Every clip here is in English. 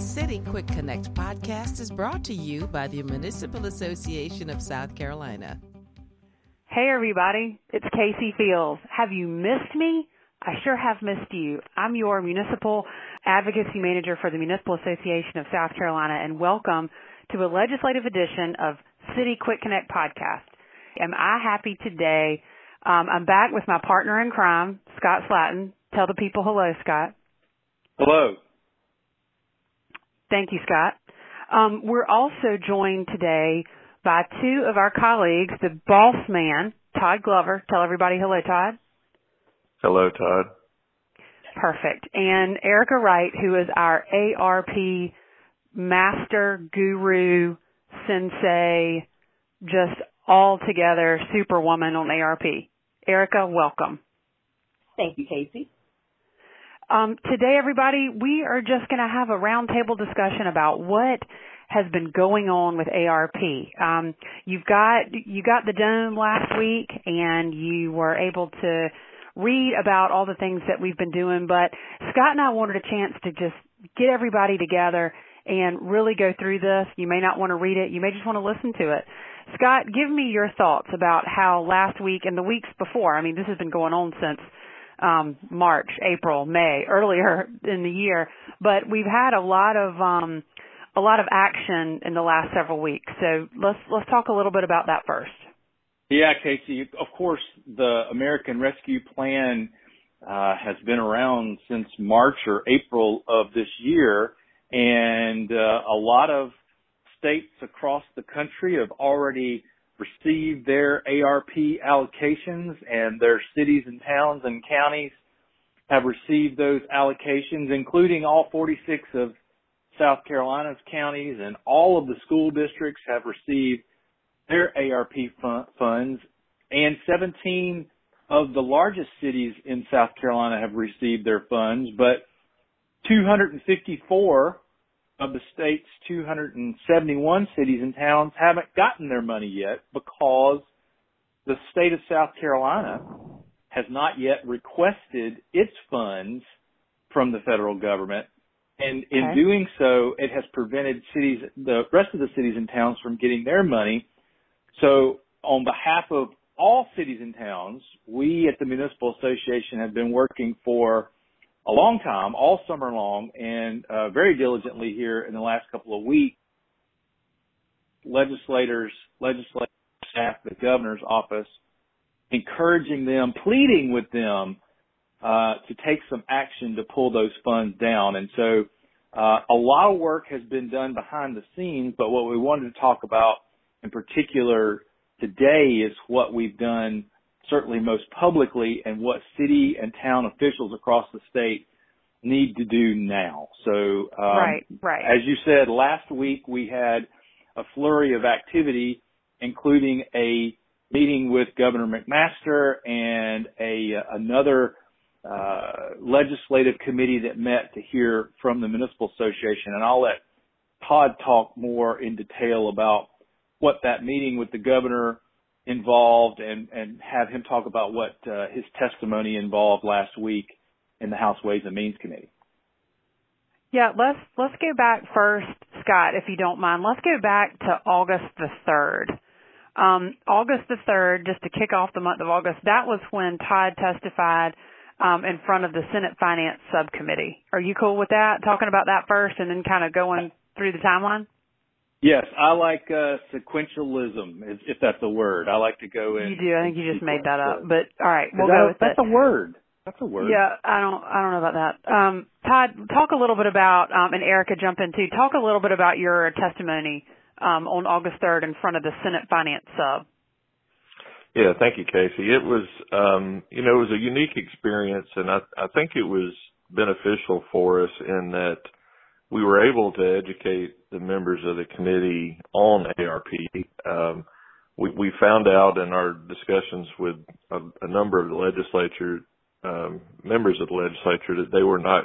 City Quick Connect podcast is brought to you by the Municipal Association of South Carolina. Hey everybody, it's Casey Fields. Have you missed me? I sure have missed you. I'm your municipal advocacy manager for the Municipal Association of South Carolina and welcome to a legislative edition of City Quick Connect podcast. Am I happy today? Um, I'm back with my partner in crime, Scott Slatton. Tell the people hello, Scott. Hello. Thank you, Scott. Um, we're also joined today by two of our colleagues, the boss man, Todd Glover. Tell everybody hello, Todd. Hello, Todd. Perfect. And Erica Wright, who is our ARP master guru, sensei, just all together superwoman on ARP. Erica, welcome. Thank you, Casey. Um, today, everybody, we are just going to have a roundtable discussion about what has been going on with ARP. Um, you've got you got the dome last week, and you were able to read about all the things that we've been doing. But Scott and I wanted a chance to just get everybody together and really go through this. You may not want to read it. You may just want to listen to it. Scott, give me your thoughts about how last week and the weeks before. I mean, this has been going on since um, March, April, May, earlier in the year. But we've had a lot of um, a lot of action in the last several weeks. So let's let's talk a little bit about that first. Yeah, Casey. Of course, the American Rescue Plan uh, has been around since March or April of this year, and uh, a lot of states across the country have already received their ARP allocations and their cities and towns and counties have received those allocations, including all 46 of South Carolina's counties and all of the school districts have received their ARP funds and 17 of the largest cities in South Carolina have received their funds, but 254 of the state's 271 cities and towns haven't gotten their money yet because the state of South Carolina has not yet requested its funds from the federal government. And in okay. doing so, it has prevented cities, the rest of the cities and towns from getting their money. So on behalf of all cities and towns, we at the Municipal Association have been working for a long time, all summer long, and uh, very diligently here in the last couple of weeks. Legislators, legislative staff, the governor's office, encouraging them, pleading with them uh, to take some action to pull those funds down. And so, uh, a lot of work has been done behind the scenes, but what we wanted to talk about in particular today is what we've done certainly most publicly and what city and town officials across the state need to do now. So, um, right, right. As you said, last week we had a flurry of activity, including a meeting with Governor McMaster and a another uh, legislative committee that met to hear from the municipal association. And I'll let Todd talk more in detail about what that meeting with the governor involved and, and have him talk about what uh, his testimony involved last week in the House Ways and Means Committee. Yeah, let's let's go back first, Scott, if you don't mind. Let's go back to August the third. Um, August the third, just to kick off the month of August, that was when Todd testified um, in front of the Senate Finance Subcommittee. Are you cool with that? Talking about that first, and then kind of going through the timeline. Yes, I like uh, sequentialism, if if that's a word. I like to go in. You do. I think you just made that up. But all right, we'll that, go with that's it. That's a word. That's a word. Yeah, I don't. I don't know about that. Um, Todd, talk a little bit about, um, and Erica, jump in too. Talk a little bit about your testimony um, on August third in front of the Senate Finance Sub. Yeah, thank you, Casey. It was, um, you know, it was a unique experience, and I, I think it was beneficial for us in that we were able to educate the members of the committee on ARP. Um, we, we found out in our discussions with a, a number of the legislature um, members of the legislature that they were not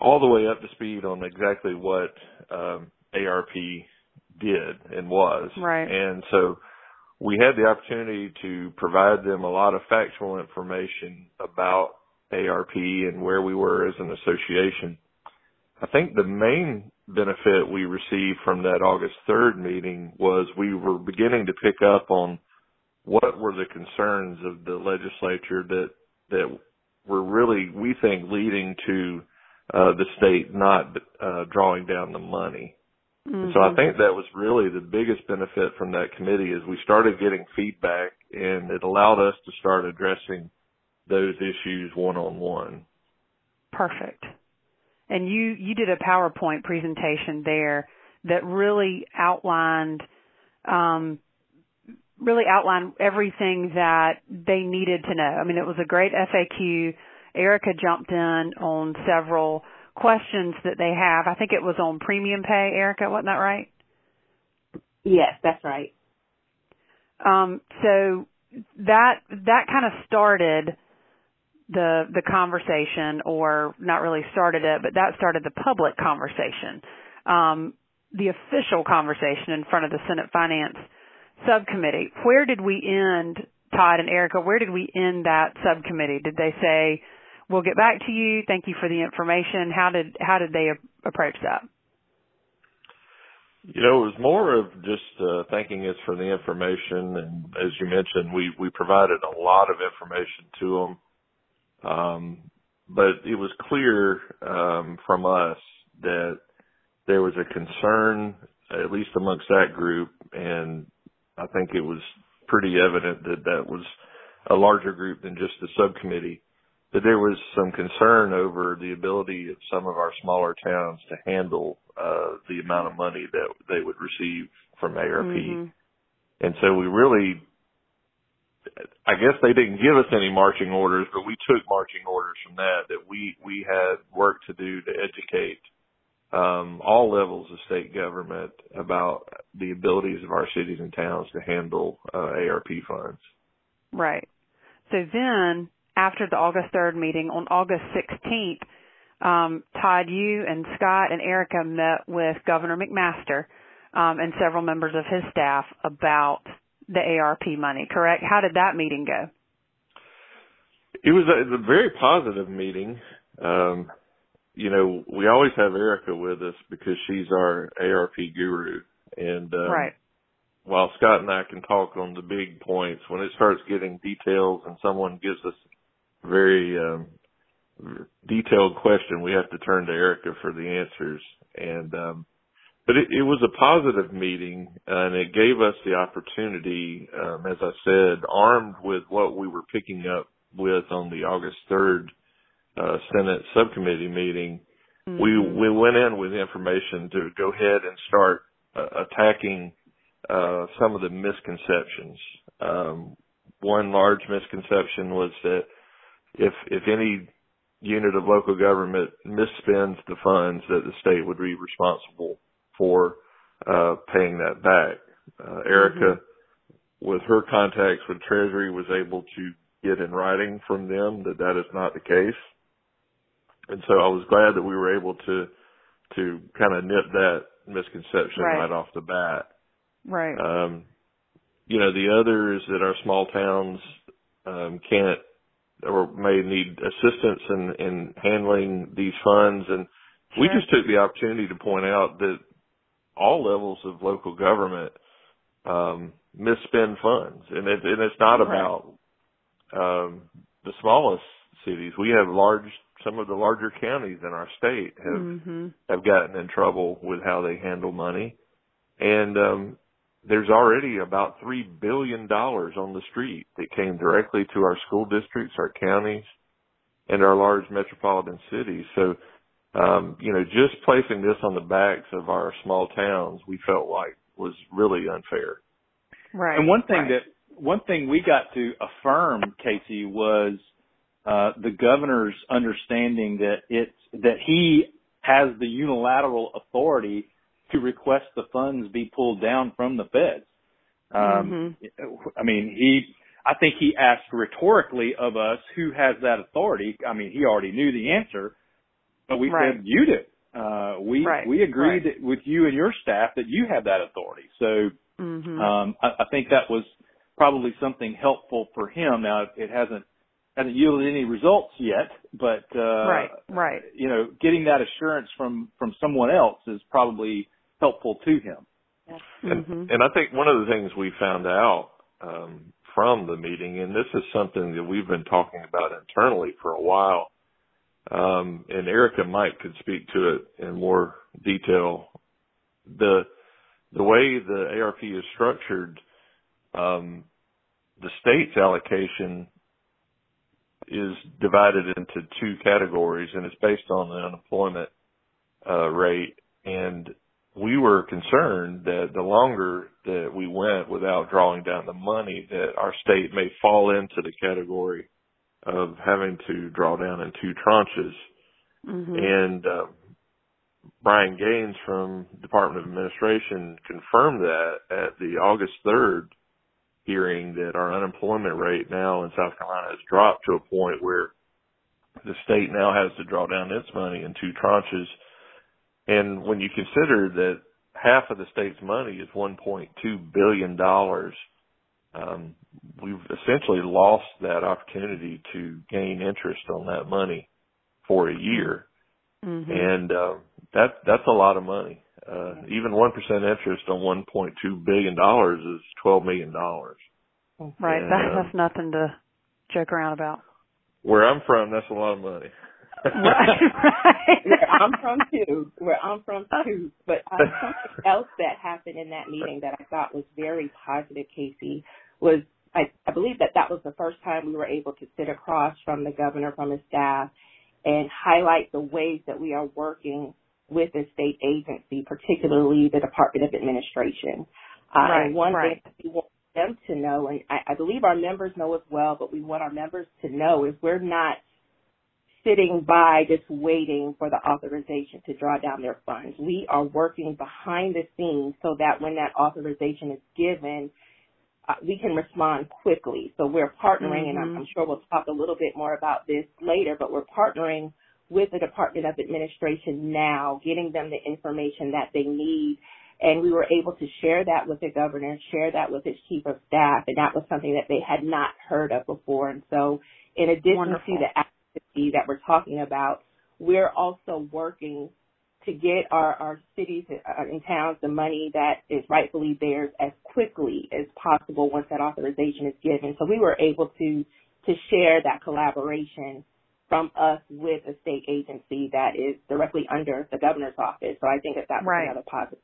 all the way up to speed on exactly what um, ARP did and was. Right. And so we had the opportunity to provide them a lot of factual information about ARP and where we were as an association. I think the main benefit we received from that August 3rd meeting was we were beginning to pick up on what were the concerns of the legislature that that were really we think leading to uh the state not uh drawing down the money. Mm-hmm. So I mm-hmm. think that was really the biggest benefit from that committee is we started getting feedback and it allowed us to start addressing those issues one on one. Perfect. And you you did a PowerPoint presentation there that really outlined um really outlined everything that they needed to know. I mean, it was a great FAQ. Erica jumped in on several questions that they have. I think it was on premium pay, Erica, wasn't that right? Yes, that's right. Um, so that that kind of started the the conversation, or not really started it, but that started the public conversation, um, the official conversation in front of the Senate Finance Subcommittee. Where did we end, Todd and Erica? Where did we end that subcommittee? Did they say? we'll get back to you. Thank you for the information. How did how did they approach that? You know, it was more of just uh, thanking us for the information, and as you mentioned, we we provided a lot of information to them. Um, but it was clear um, from us that there was a concern, at least amongst that group, and I think it was pretty evident that that was a larger group than just the subcommittee that there was some concern over the ability of some of our smaller towns to handle uh, the amount of money that they would receive from ARP. Mm-hmm. And so we really, I guess they didn't give us any marching orders, but we took marching orders from that, that we, we had work to do to educate um, all levels of state government about the abilities of our cities and towns to handle uh, ARP funds. Right. So then after the August 3rd meeting on August 16th, um, Todd, you and Scott and Erica met with Governor McMaster um, and several members of his staff about the ARP money, correct? How did that meeting go? It was a, a very positive meeting. Um, you know, we always have Erica with us because she's our ARP guru. And um, right while Scott and I can talk on the big points, when it starts getting details and someone gives us a very um, detailed question, we have to turn to Erica for the answers. And um, but it, it was a positive meeting, and it gave us the opportunity, um, as I said, armed with what we were picking up with on the August third uh, Senate subcommittee meeting. Mm-hmm. We we went in with information to go ahead and start uh, attacking uh, some of the misconceptions. Um, one large misconception was that if if any unit of local government misspends the funds that the state would be responsible for uh paying that back. Uh, Erica mm-hmm. with her contacts with Treasury was able to get in writing from them that that is not the case. And so I was glad that we were able to to kind of nip that misconception right, right off the bat. Right. Um you know, the other is that our small towns um can't or may need assistance in, in handling these funds. And sure. we just took the opportunity to point out that all levels of local government um, misspend funds, and, it, and it's not about um, the smallest cities. We have large, some of the larger counties in our state have mm-hmm. have gotten in trouble with how they handle money, and um, there's already about three billion dollars on the street that came directly to our school districts, our counties, and our large metropolitan cities. So, um, you know, just placing this on the backs of our small towns, we felt like was really unfair. Right. And one thing right. that one thing we got to affirm, Casey, was uh, the governor's understanding that it's that he has the unilateral authority to request the funds be pulled down from the feds. Um, mm-hmm. I mean, he, I think he asked rhetorically of us who has that authority. I mean, he already knew the answer, but we right. said you do. Uh, we right. we agreed right. with you and your staff that you have that authority. So mm-hmm. um, I, I think that was probably something helpful for him. Now it hasn't hasn't yielded any results yet, but uh, right, right. You know, getting that assurance from from someone else is probably helpful to him. And, mm-hmm. and I think one of the things we found out um, from the meeting, and this is something that we've been talking about internally for a while, um, and Erica Mike could speak to it in more detail. The the way the ARP is structured, um, the state's allocation is divided into two categories, and it's based on the unemployment uh, rate. And we were concerned that the longer that we went without drawing down the money, that our state may fall into the category of having to draw down in two tranches. Mm-hmm. And uh, Brian Gaines from Department of Administration confirmed that at the August 3rd hearing that our unemployment rate now in South Carolina has dropped to a point where the state now has to draw down its money in two tranches. And when you consider that half of the state's money is $1.2 billion, um, we've essentially lost that opportunity to gain interest on that money for a year. Mm-hmm. And, uh, that, that's a lot of money. Uh, even 1% interest on $1.2 billion is $12 million. Right. And, That, that's nothing to joke around about. Where I'm from, that's a lot of money. right, right. Where I'm from too. Where I'm from too. But uh, something else that happened in that meeting that I thought was very positive, Casey, was I, I believe that that was the first time we were able to sit across from the governor, from his staff, and highlight the ways that we are working with the state agency, particularly the Department of Administration. Uh, Right, and one right. thing we want them to know, and I, I believe our members know as well, but we want our members to know is we're not sitting by just waiting for the authorization to draw down their funds. We are working behind the scenes so that when that authorization is given, uh, we can respond quickly. So we're partnering, and I'm, Mhm. I'm sure we'll talk a little bit more about this later, but we're partnering with the Department of Administration now, getting them the information that they need. And we were able to share that with the governor, share that with his chief of staff, and that was something that they had not heard of before. And so, in addition Wonderful. to the advocacy that we're talking about, we're also working to get our, our cities uh, and towns the money that is rightfully theirs as quickly as possible once that authorization is given. So we were able to to share that collaboration from us with a state agency that is directly under the governor's office. So I think that that was Right. another positive.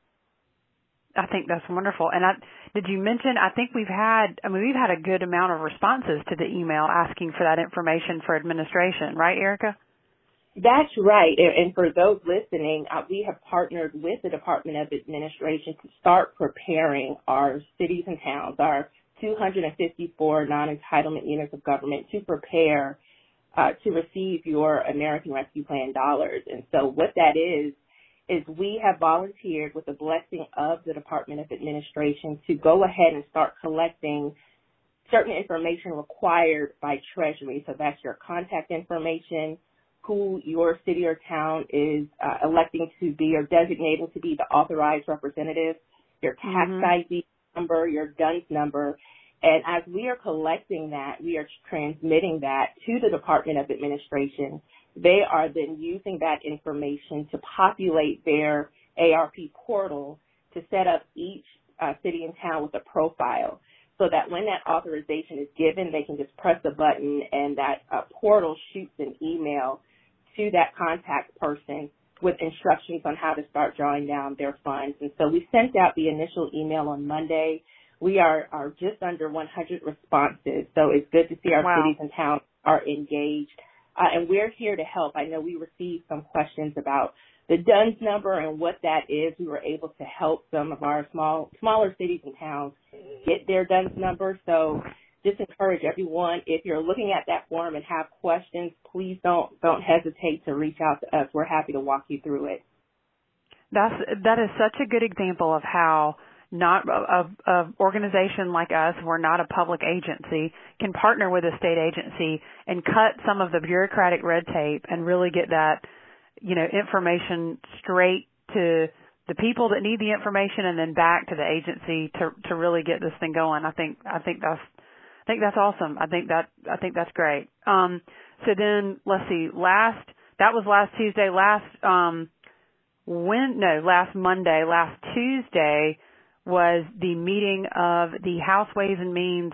I think that's wonderful. And I did you mention I think we've had I mean we've had a good amount of responses to the email asking for that information for administration, right, Erica? That's right. And, for those listening, uh, we have partnered with the Department of Administration to start preparing our cities and towns, our 254 non-entitlement units of government to prepare uh, to receive your American Rescue Plan dollars. And so what that is, is we have volunteered with the blessing of the Department of Administration to go ahead and start collecting certain information required by Treasury. So that's your contact information, who your city or town is uh, electing to be or designating to be the authorized representative, your tax Mhm. ID number, your DUNS number. And as we are collecting that, we are transmitting that to the Department of Administration. They are then using that information to populate their ARP portal to set up each uh, city and town with a profile so that when that authorization is given, they can just press a button and that uh, portal shoots an email to that contact person with instructions on how to start drawing down their funds. And so we sent out the initial email on Monday. We are, are just under 100 responses, so it's good to see our Wow. cities and towns are engaged. Uh, and we're here to help. I know we received some questions about the DUNS number and what that is. We were able to help some of our small, smaller cities and towns get their DUNS number. So just encourage everyone, if you're looking at that form and have questions, please don't, don't hesitate to reach out to us. We're happy to walk you through it. That's that is such a good example of how not a, a organization like us, we're not a public agency, can partner with a state agency and cut some of the bureaucratic red tape and really get that, you know, information straight to the people that need the information and then back to the agency to to really get this thing going. I think I think that's think that's awesome. I think that I think that's great. Um, so then let's see. Last that was last Tuesday. Last um, when no last Monday. Last Tuesday was the meeting of the House Ways and Means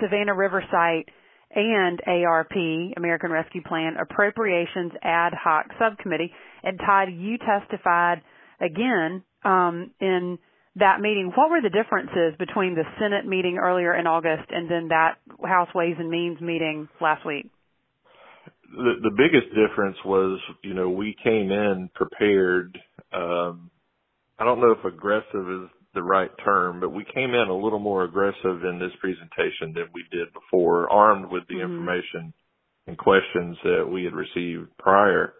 Savannah River Site and ARP, American Rescue Plan Appropriations Ad Hoc Subcommittee. And Todd, you testified again um, in that meeting. What were the differences between the Senate meeting earlier in August and then that House Ways and Means meeting last week? The, the biggest difference was, you know, we came in prepared. Um, I don't know if aggressive is the right term, but we came in a little more aggressive in this presentation than we did before, armed with the mm-hmm. information and questions that we had received prior.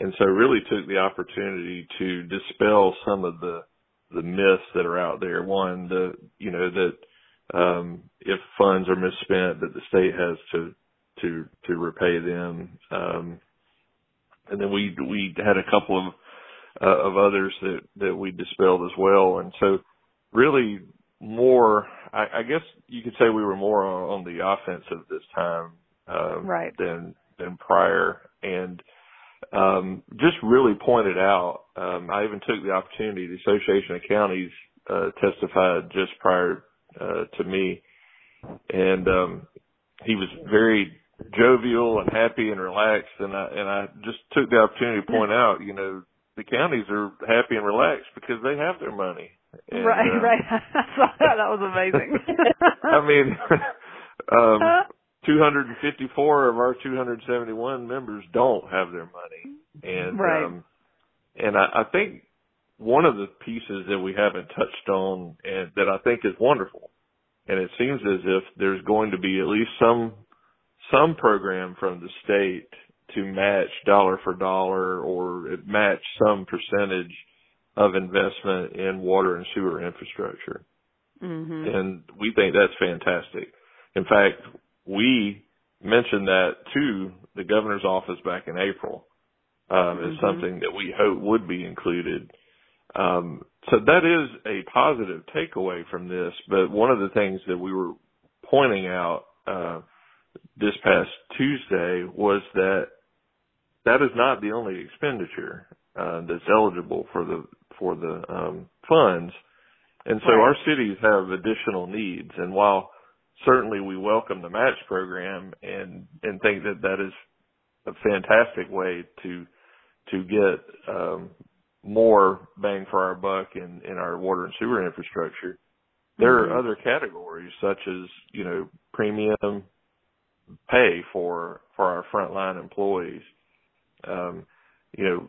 And so really took the opportunity to dispel some of the, the myths that are out there. One, the, you know, that, um, if funds are misspent, that the state has to, to, to repay them. Um, and then we, we had a couple of uh, of others that that we dispelled as well. And so, really, more. I, I guess you could say we were more on, on the offensive this time um, right. than than prior, and um, just really pointed out. Um, I even took the opportunity. The Association of Counties uh, testified just prior uh, to me, and um, he was very jovial and happy and relaxed and I and I just took the opportunity to point out, you know, the counties are happy and relaxed because they have their money. And, right, uh, right. That. That was amazing. I mean, um, 254 of our 271 members don't have their money, and right. um, and I, I think one of the pieces that we haven't touched on and that I think is wonderful, and it seems as if there's going to be at least some some program from the state to match dollar for dollar or match some percentage of investment in water and sewer infrastructure. Mm-hmm. And we think that's fantastic. In fact, we mentioned that to the governor's office back in April um, mm-hmm. as something that we hope would be included. Um, so that is a positive takeaway from this. But one of the things that we were pointing out uh, this past Tuesday was that that is not the only expenditure uh, that's eligible for the for the um, funds, and so right. our cities have additional needs. And while certainly we welcome the match program and and think that that is a fantastic way to to get um, more bang for our buck in in our water and sewer infrastructure. There mm-hmm. are other categories such as you know premium pay for for our frontline employees um, you know,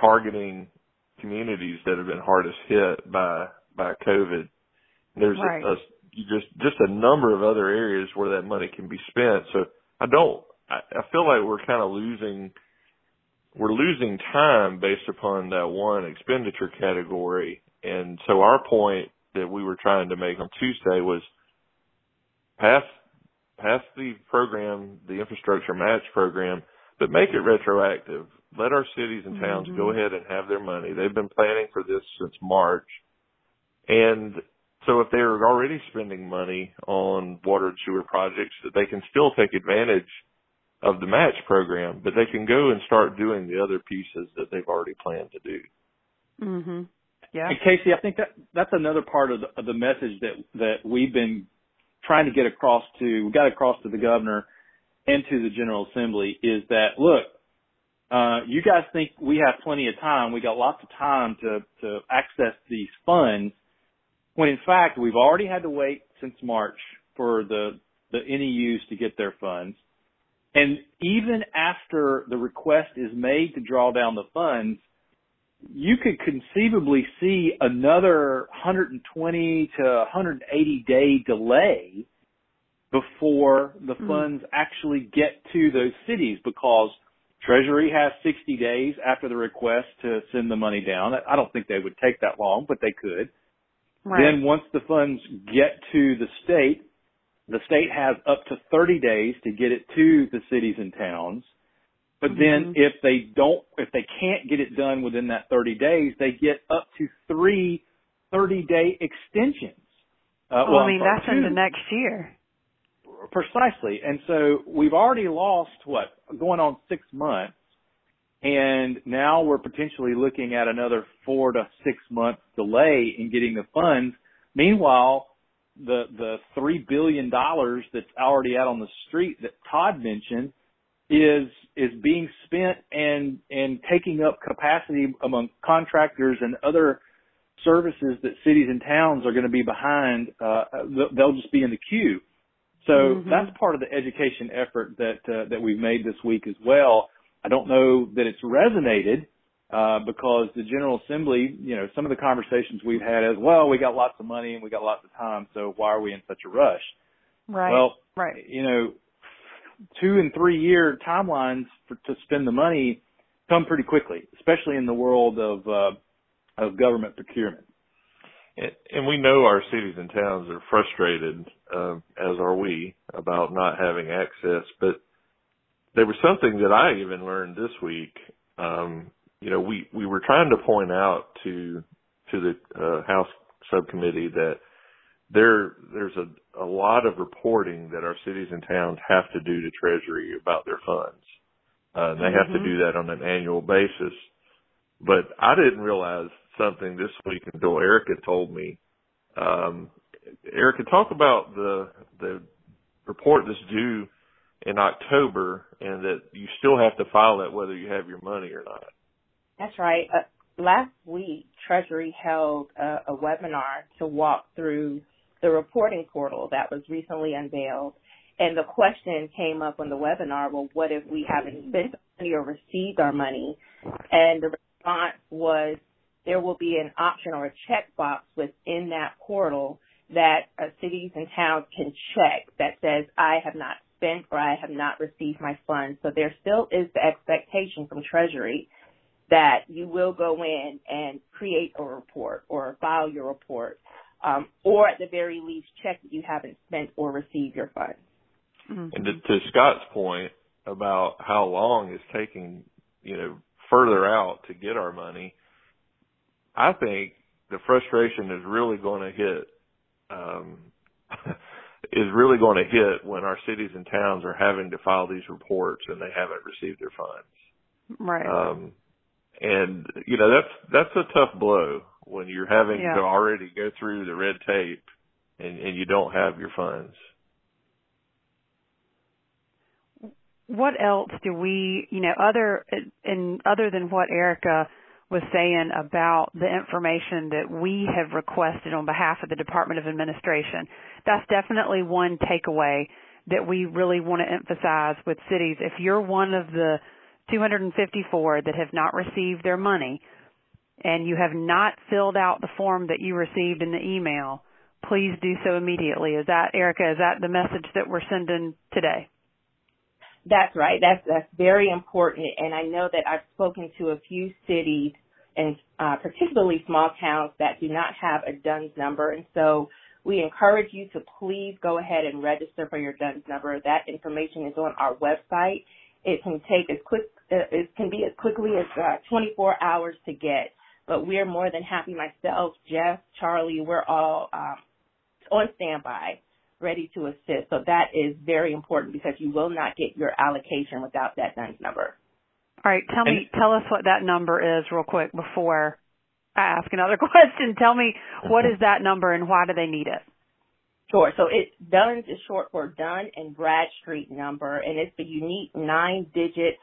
targeting communities that have been hardest hit by by COVID. There's right. a, a, just just a number of other areas where that money can be spent. So I don't. I, I feel like we're kind of losing we're losing time based upon that one expenditure category. And so our point that we were trying to make on Tuesday was pass pass the program, the infrastructure match program, but make it retroactive. Let our cities and towns mm-hmm. go ahead and have their money. They've been planning for this since March. And so if they're already spending money on water and sewer projects, that they can still take advantage of the match program, but they can go and start doing the other pieces that they've already planned to do. Mhm. Yeah. And Casey, I think that that's another part of the, of the message that that we've been trying to get across to. We got across to the governor and to the General Assembly is that look, uh, you guys think we have plenty of time. We got lots of time to to access these funds, when in fact we've already had to wait since March for the the NEUs to get their funds. And even after the request is made to draw down the funds, you could conceivably see another 120 to 180 day delay before the mm. funds actually get to those cities because Treasury has 60 days after the request to send the money down. I don't think they would take that long, but they could. Right. Then once the funds get to the state, the state has up to 30 days to get it to the cities and towns. But mm-hmm. then if they don't, if they can't get it done within that 30 days, they get up to three 30 day extensions. Uh, well, well, I mean, that's in the next year. precisely. And so we've already lost what going on six months, and now we're potentially looking at another four to six month delay in getting the funds. Meanwhile, the the three billion dollars that's already out on the street that Todd mentioned is is being spent and and taking up capacity among contractors and other services that cities and towns are going to be behind. Uh, they'll just be in the queue. So mm-hmm. that's part of the education effort that uh, that we've made this week as well. I don't know that it's resonated uh, because the General Assembly, you know, some of the conversations we've had as well, we got lots of money and we got lots of time, so why are we in such a rush? Right. Well, right. You know, two and three year timelines for, to spend the money come pretty quickly, especially in the world of uh, of government procurement. And we know our cities and towns are frustrated, uh, as are we, about not having access. But there was something that I even learned this week. Um, you know, we we were trying to point out to to the uh, House subcommittee that there there's a a lot of reporting that our cities and towns have to do to Treasury about their funds. Uh, and they mm-hmm. have to mm-hmm. do that on an annual basis. But I didn't realize something this week until Erica told me. Um, Erica, talk about the the report that's due in October, and that you still have to file that whether you have your money or not. That's right. Uh, last week, Treasury held a, a webinar to walk through the reporting portal that was recently unveiled. And the question came up on the webinar, well, what if we haven't spent money or received our money? And the response was there will be an option or a checkbox within that portal that uh, cities and towns can check that says, I have not spent or I have not received my funds. So there still is the expectation from Treasury that you will go in and create a report or file your report um, or at the very least check that you haven't spent or received your funds. Mm-hmm. And to, to Scott's point about how long it's taking, you know, further out to get our money, I think the frustration is really going to hit, um, is really going to hit when our cities and towns are having to file these reports and they haven't received their funds. Right. Um, and you know that's that's a tough blow when you're having yeah. to already go through the red tape and, and you don't have your funds. What else do we, you know, other and other than what Erica was saying about the information that we have requested on behalf of the Department of Administration? That's definitely one takeaway that we really want to emphasize with cities. If you're one of the 254 that have not received their money, and you have not filled out the form that you received in the email, please do so immediately. Is that, Erica, is that the message that we're sending today? That's right. That's, that's very important. And I know that I've spoken to a few cities and uh, particularly small towns that do not have a DUNS number. And so we encourage you to please go ahead and register for your DUNS number. That information is on our website. It can take as quick, uh, it can be as quickly as uh, 24 hours to get but we're more than happy. Myself, Jeff, Charlie, we're all um, on standby, ready to assist. So that is very important because you will not get your allocation without that DUNS number. All right, tell me, tell us what that number is real quick before I ask another question. Tell me what is that number and why do they need it? Sure. So it DUNS is short for Dun and Bradstreet number, and it's the unique nine-digit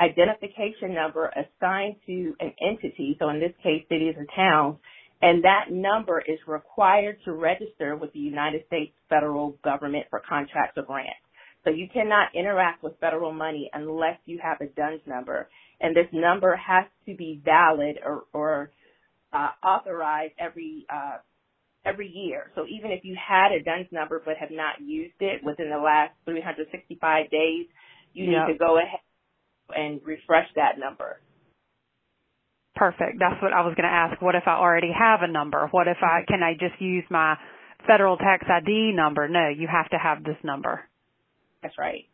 identification number assigned to an entity, so in this case, cities or towns, and that number is required to register with the United States federal government for contracts or grants. So you cannot interact with federal money unless you have a DUNS number, and this number has to be valid or, or uh, authorized every uh, every year. So even if you had a DUNS number but have not used it within the last 365 days, you yep. need to go ahead and refresh that number. Perfect. That's what I was going to ask. What if I already have a number? What if I can I just use my federal tax ID number? No, you have to have this number. That's right.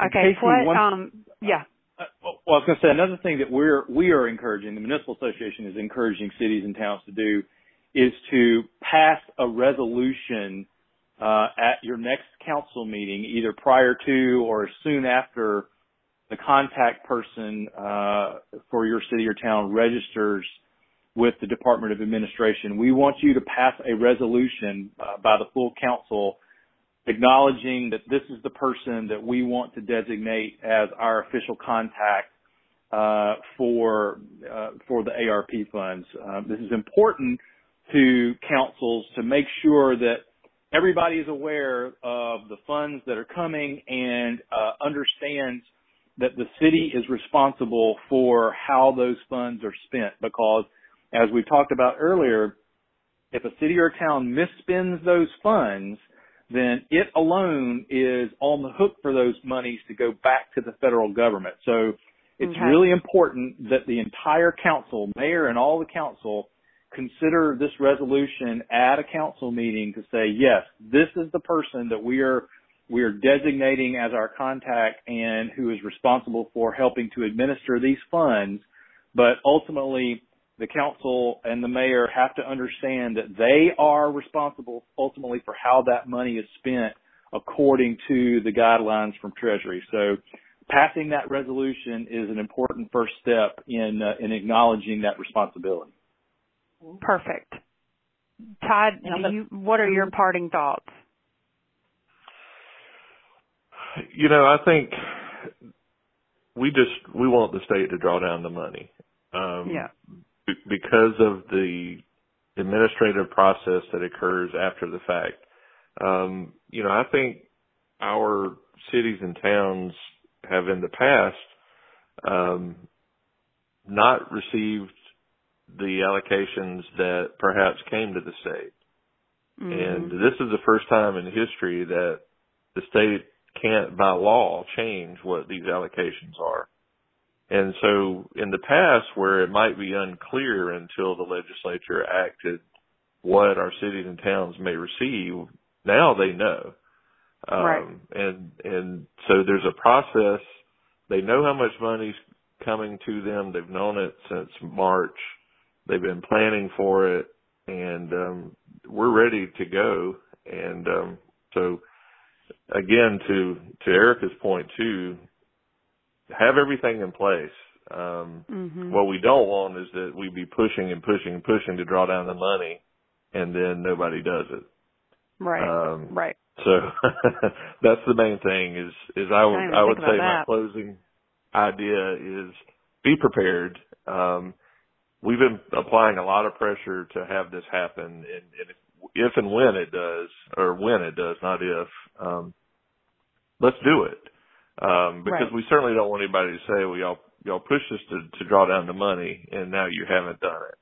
Okay. What? One, um. Yeah. Uh, well, I was going to say another thing that we're we are encouraging the municipal association is encouraging cities and towns to do is to pass a resolution uh, at your next council meeting, either prior to or soon after the contact person uh, for your city or town registers with the Department of Administration. We want you to pass a resolution uh, by the full council acknowledging that this is the person that we want to designate as our official contact uh, for uh, for the ARP funds. Uh, this is important to councils to make sure that everybody is aware of the funds that are coming and uh, understands that the city is responsible for how those funds are spent because as we talked about earlier, if a city or a town misspends those funds, then it alone is on the hook for those monies to go back to the federal government. So it's okay. really important that the entire council, mayor and all the council, consider this resolution at a council meeting to say, yes, this is the person that we are we are designating as our contact and who is responsible for helping to administer these funds. But ultimately, the council and the mayor have to understand that they are responsible ultimately for how that money is spent according to the guidelines from Treasury. So passing that resolution is an important first step in uh, in acknowledging that responsibility. Perfect. Todd, you, what are your parting thoughts? You know, I think we just we want the state to draw down the money. Um, yeah because of the administrative process that occurs after the fact. Um, you know, I think our cities and towns have in the past um, not received the allocations that perhaps came to the state. Mm-hmm. And this is the first time in history that the state can't by law change what these allocations are. And so in the past where it might be unclear until the legislature acted what our cities and towns may receive, now they know. Um, right. and, and so there's a process. They know how much money's coming to them. They've known it since March. They've been planning for it and, um, we're ready to go. And, um, so again, to, to Erica's point too, have everything in place. Um, mm-hmm. What we don't want is that we be pushing and pushing and pushing to draw down the money, and then nobody does it. Right. Um, right. So that's the main thing. Is is I would I would say that. my closing idea is be prepared. Um, we've been applying a lot of pressure to have this happen, and, and if, and when it does, or when it does, not if, um, let's do it um, because right. we certainly don't want anybody to say, well, y'all, y'all pushed us to, to draw down the money and now you haven't done it.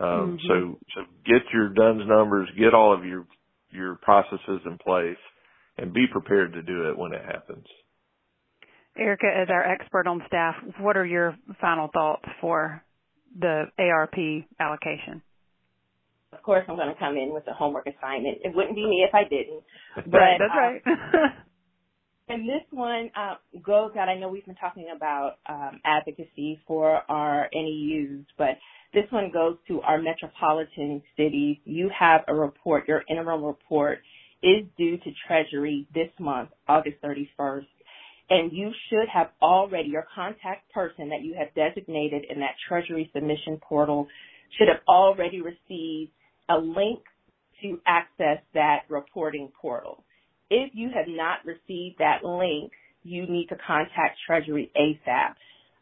Um, mm-hmm. so, so get your DUNS numbers, get all of your, your processes in place and be prepared to do it when it happens. Erica, as our expert on staff, what are your final thoughts for the ARP allocation? Of course, I'm going to come in with a homework assignment. It wouldn't be me if I didn't. But, right, that's right. And this one uh, goes out. I know we've been talking about um, advocacy for our NEUs, but this one goes to our metropolitan cities. You have a report, your interim report is due to Treasury this month, August 31st. And you should have already, your contact person that you have designated in that Treasury submission portal should have already received a link to access that reporting portal. If you have not received that link, you need to contact Treasury ASAP.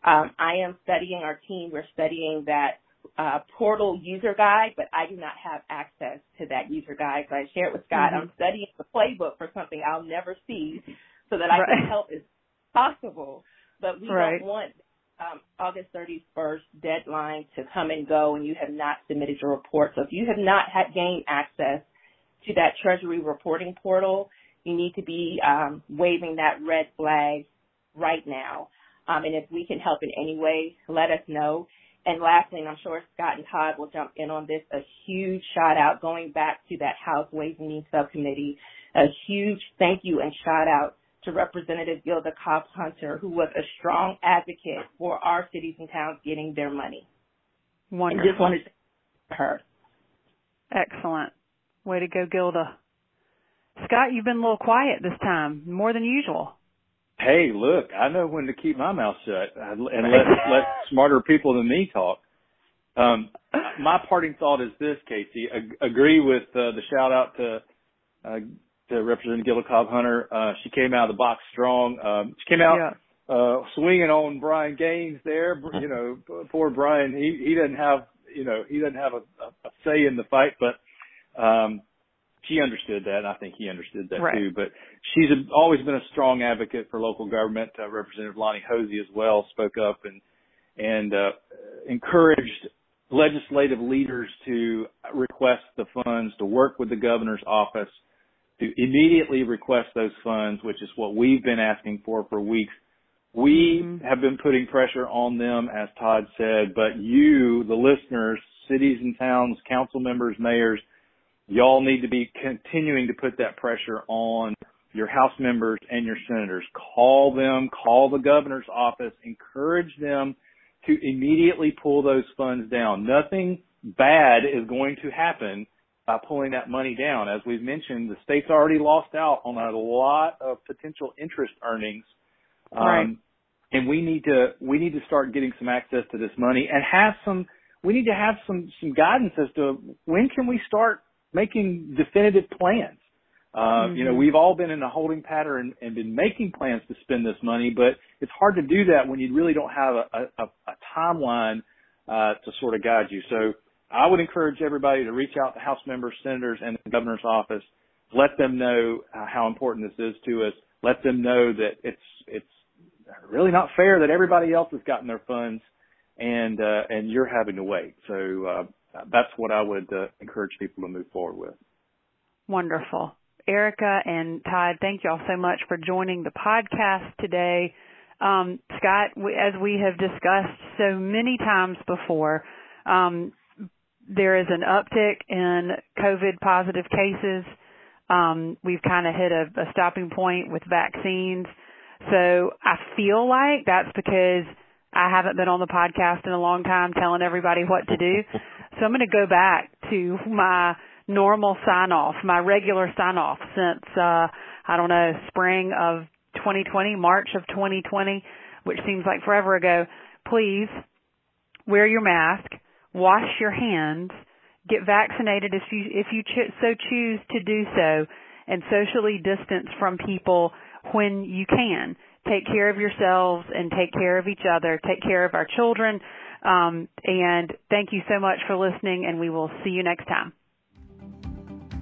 Um, I am studying our team. We're studying that uh, portal user guide, but I do not have access to that user guide. So I shared with Scott, mm-hmm. I'm studying the playbook for something I'll never see so that I right. can help as possible. But we right. don't want um, August 31st deadline to come and go and you have not submitted your report. So if you have not had gained access to that Treasury reporting portal, you need to be um, waving that red flag right now. Um, and if we can help in any way, let us know. And lastly, and I'm sure Scott and Todd will jump in on this, a huge shout out going back to that House Ways and Means Subcommittee, a huge thank you and shout out to Representative Gilda Cobbs Hunter, who was a strong advocate for our cities and towns getting their money. Wonderful. And just wanted to her. Excellent. Way to go, Gilda. Scott, you've been a little quiet this time, more than usual. Hey, look, I know when to keep my mouth shut and let let smarter people than me talk. Um, my parting thought is this, Casey. Ag- agree with uh, the shout out to uh, to Representative Gilda Cobb-Hunter. Uh, she came out of the box strong. Um, she came out yeah. uh, swinging on Brian Gaines there. You know, poor Brian. He he doesn't have you know he doesn't have a, a say in the fight, but um, she understood that, and I think he understood that right. too. But she's always been a strong advocate for local government. Uh, Representative Lonnie Hosey as well spoke up and and uh, encouraged legislative leaders to request the funds, to work with the governor's office, to immediately request those funds, which is what we've been asking for for weeks. We mm-hmm. have been putting pressure on them, as Todd said, but you, the listeners, cities and towns, council members, mayors, y'all need to be continuing to put that pressure on your House members and your senators. Call them, call the governor's office, encourage them to immediately pull those funds down. Nothing bad is going to happen by pulling that money down. As we've mentioned, the state's already lost out on a lot of potential interest earnings. Um, right. and we need to, we need to start getting some access to this money and have some, we need to have some, some guidance as to when can we start making definitive plans. Uh, mm-hmm. You know, we've all been in a holding pattern and, and, been making plans to spend this money, but it's hard to do that when you really don't have a, a, a timeline uh, to sort of guide you. So I would encourage everybody to reach out to House members, senators, and the governor's office. Let them know uh, how important this is to us. Let them know that it's it's really not fair that everybody else has gotten their funds and uh, and you're having to wait. So uh, that's what I would uh, encourage people to move forward with. Wonderful. Erica and Todd, thank you all so much for joining the podcast today. Um, Scott, we, as we have discussed so many times before, um, there is an uptick in COVID positive cases. Um, we've kind of hit a, a stopping point with vaccines. So I feel like that's because I haven't been on the podcast in a long time telling everybody what to do. So I'm going to go back to my normal sign off, my regular sign off since, uh, I don't know, spring of 2020, March of 2020, which seems like forever ago. Please wear your mask, wash your hands, get vaccinated if you, if you ch- so choose to do so, and socially distance from people when you can. Take care of yourselves and take care of each other. Take care of our children. Um, and thank you so much for listening, and we will see you next time.